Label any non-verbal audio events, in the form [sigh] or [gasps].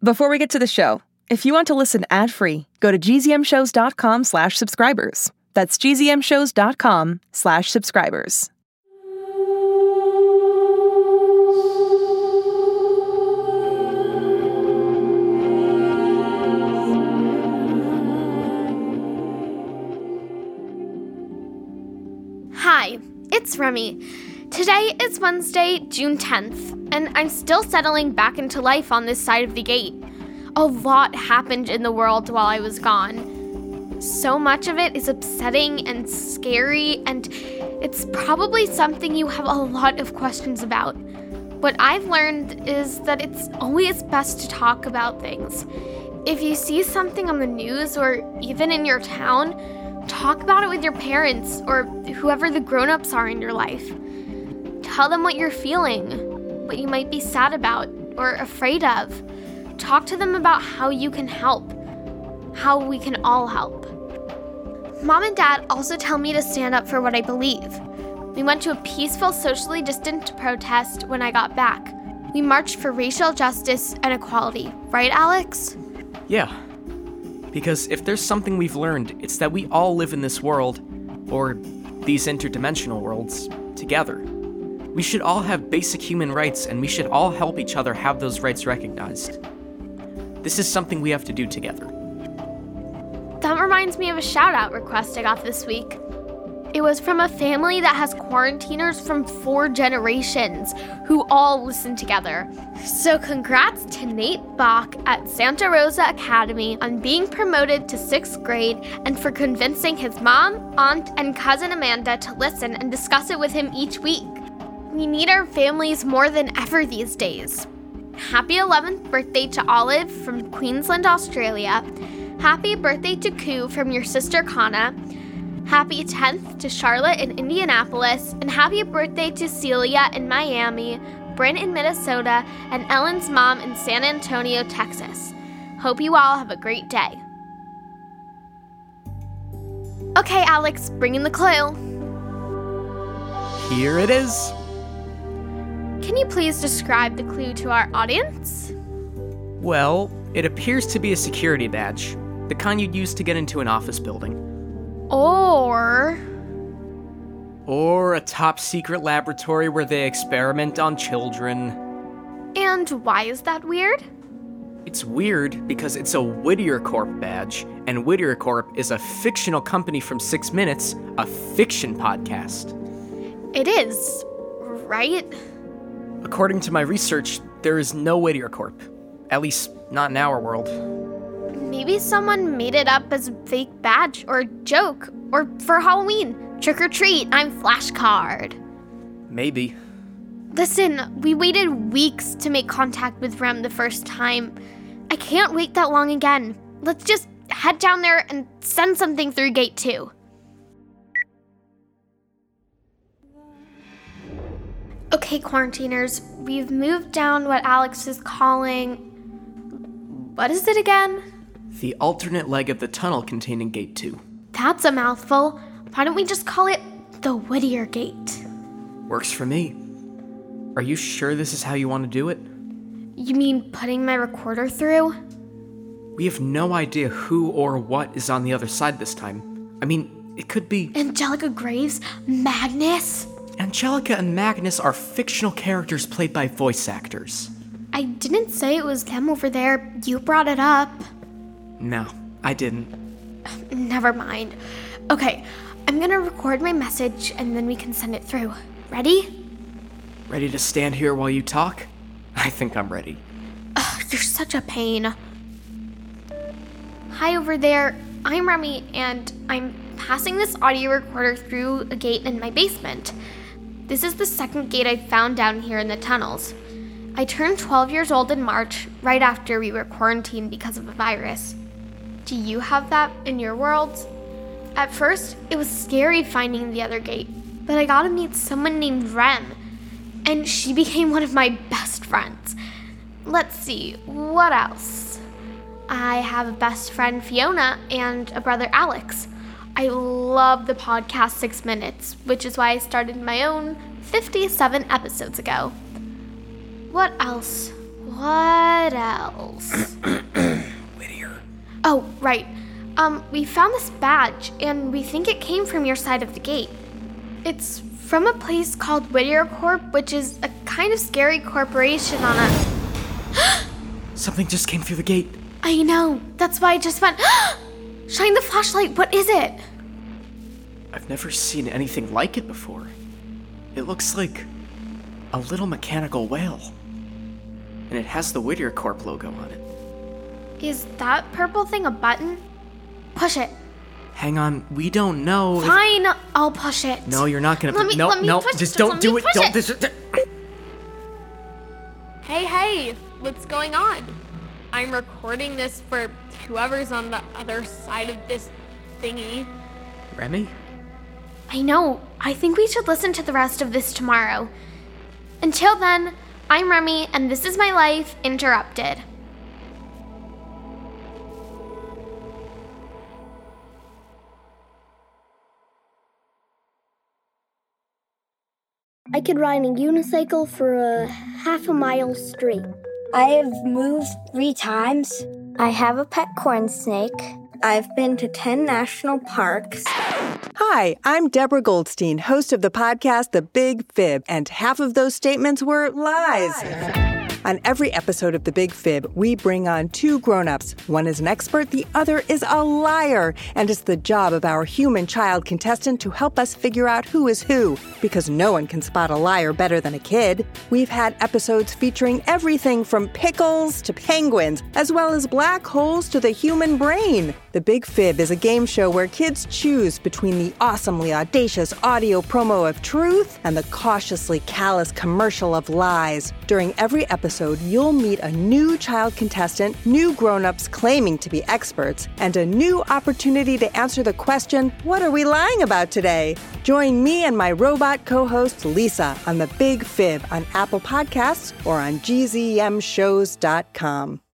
Before we get to the show, if you want to listen ad-free, go to gzmshows.com slash subscribers. That's gzmshows.com slash subscribers. Hi, it's Remy. Today is Wednesday, June 10th, and I'm still settling back into life on this side of the gate. A lot happened in the world while I was gone. So much of it is upsetting and scary, and it's probably something you have a lot of questions about. What I've learned is that it's always best to talk about things. If you see something on the news or even in your town, talk about it with your parents or whoever the grown ups are in your life. Tell them what you're feeling, what you might be sad about or afraid of. Talk to them about how you can help, how we can all help. Mom and Dad also tell me to stand up for what I believe. We went to a peaceful, socially distant protest when I got back. We marched for racial justice and equality, right, Alex? Yeah. Because if there's something we've learned, it's that we all live in this world, or these interdimensional worlds, together. We should all have basic human rights, and we should all help each other have those rights recognized. This is something we have to do together. That reminds me of a shout out request I got this week. It was from a family that has quarantiners from four generations who all listen together. So, congrats to Nate Bach at Santa Rosa Academy on being promoted to sixth grade and for convincing his mom, aunt, and cousin Amanda to listen and discuss it with him each week. We need our families more than ever these days. Happy 11th birthday to Olive from Queensland, Australia. Happy birthday to Koo from your sister Kana. Happy 10th to Charlotte in Indianapolis. And happy birthday to Celia in Miami, Bryn in Minnesota, and Ellen's mom in San Antonio, Texas. Hope you all have a great day. Okay, Alex, bring in the clue. Here it is. Can you please describe the clue to our audience? Well, it appears to be a security badge, the kind you'd use to get into an office building. Or. Or a top secret laboratory where they experiment on children. And why is that weird? It's weird because it's a Whittier Corp badge, and Whittier Corp is a fictional company from Six Minutes, a fiction podcast. It is, right? According to my research, there is no Whittier Corp. At least, not in our world. Maybe someone made it up as a fake badge or a joke, or for Halloween. Trick or treat, I'm flashcard. Maybe. Listen, we waited weeks to make contact with Rem the first time. I can't wait that long again. Let's just head down there and send something through gate two. Okay, quarantiners, we've moved down what Alex is calling. What is it again? The alternate leg of the tunnel containing Gate 2. That's a mouthful. Why don't we just call it the Whittier Gate? Works for me. Are you sure this is how you want to do it? You mean putting my recorder through? We have no idea who or what is on the other side this time. I mean, it could be. Angelica Graves? Magnus? Angelica and Magnus are fictional characters played by voice actors. I didn't say it was them over there. You brought it up. No, I didn't. Never mind. Okay, I'm gonna record my message and then we can send it through. Ready? Ready to stand here while you talk? I think I'm ready. Ugh, you're such a pain. Hi over there. I'm Remy and I'm passing this audio recorder through a gate in my basement. This is the second gate I found down here in the tunnels. I turned 12 years old in March, right after we were quarantined because of a virus. Do you have that in your world? At first, it was scary finding the other gate, but I got to meet someone named Rem, and she [laughs] became one of my best friends. Let's see, what else? I have a best friend, Fiona, and a brother, Alex. I love the podcast Six Minutes, which is why I started my own 57 episodes ago. What else? What else? [clears throat] Whittier. Oh, right. Um, we found this badge, and we think it came from your side of the gate. It's from a place called Whittier Corp, which is a kind of scary corporation on a. [gasps] Something just came through the gate. I know. That's why I just went. [gasps] [gasps] Shine the flashlight. What is it? I've never seen anything like it before. It looks like a little mechanical whale. And it has the Whittier Corp logo on it. Is that purple thing a button? Push it. Hang on, we don't know. if- Fine, I'll push it. No, you're not gonna. Let me- no, let me no, push- just just don't let do me it. Don't. it. This, Hey, hey, what's going on? I'm recording this for whoever's on the other side of this thingy. Remy? I know. I think we should listen to the rest of this tomorrow. Until then, I'm Remy, and this is my life interrupted. I could ride a unicycle for a half a mile straight. I have moved three times. I have a pet corn snake. I've been to 10 national parks. Hi, I'm Deborah Goldstein, host of the podcast The Big Fib, and half of those statements were lies. On every episode of The Big Fib, we bring on two grown-ups. One is an expert, the other is a liar, and it's the job of our human child contestant to help us figure out who is who, because no one can spot a liar better than a kid. We've had episodes featuring everything from pickles to penguins, as well as black holes to the human brain. The Big Fib is a game show where kids choose between the awesomely audacious audio promo of truth and the cautiously callous commercial of lies. During every episode, you'll meet a new child contestant, new grown-ups claiming to be experts, and a new opportunity to answer the question, what are we lying about today? Join me and my robot co-host Lisa on The Big Fib on Apple Podcasts or on gzmshows.com.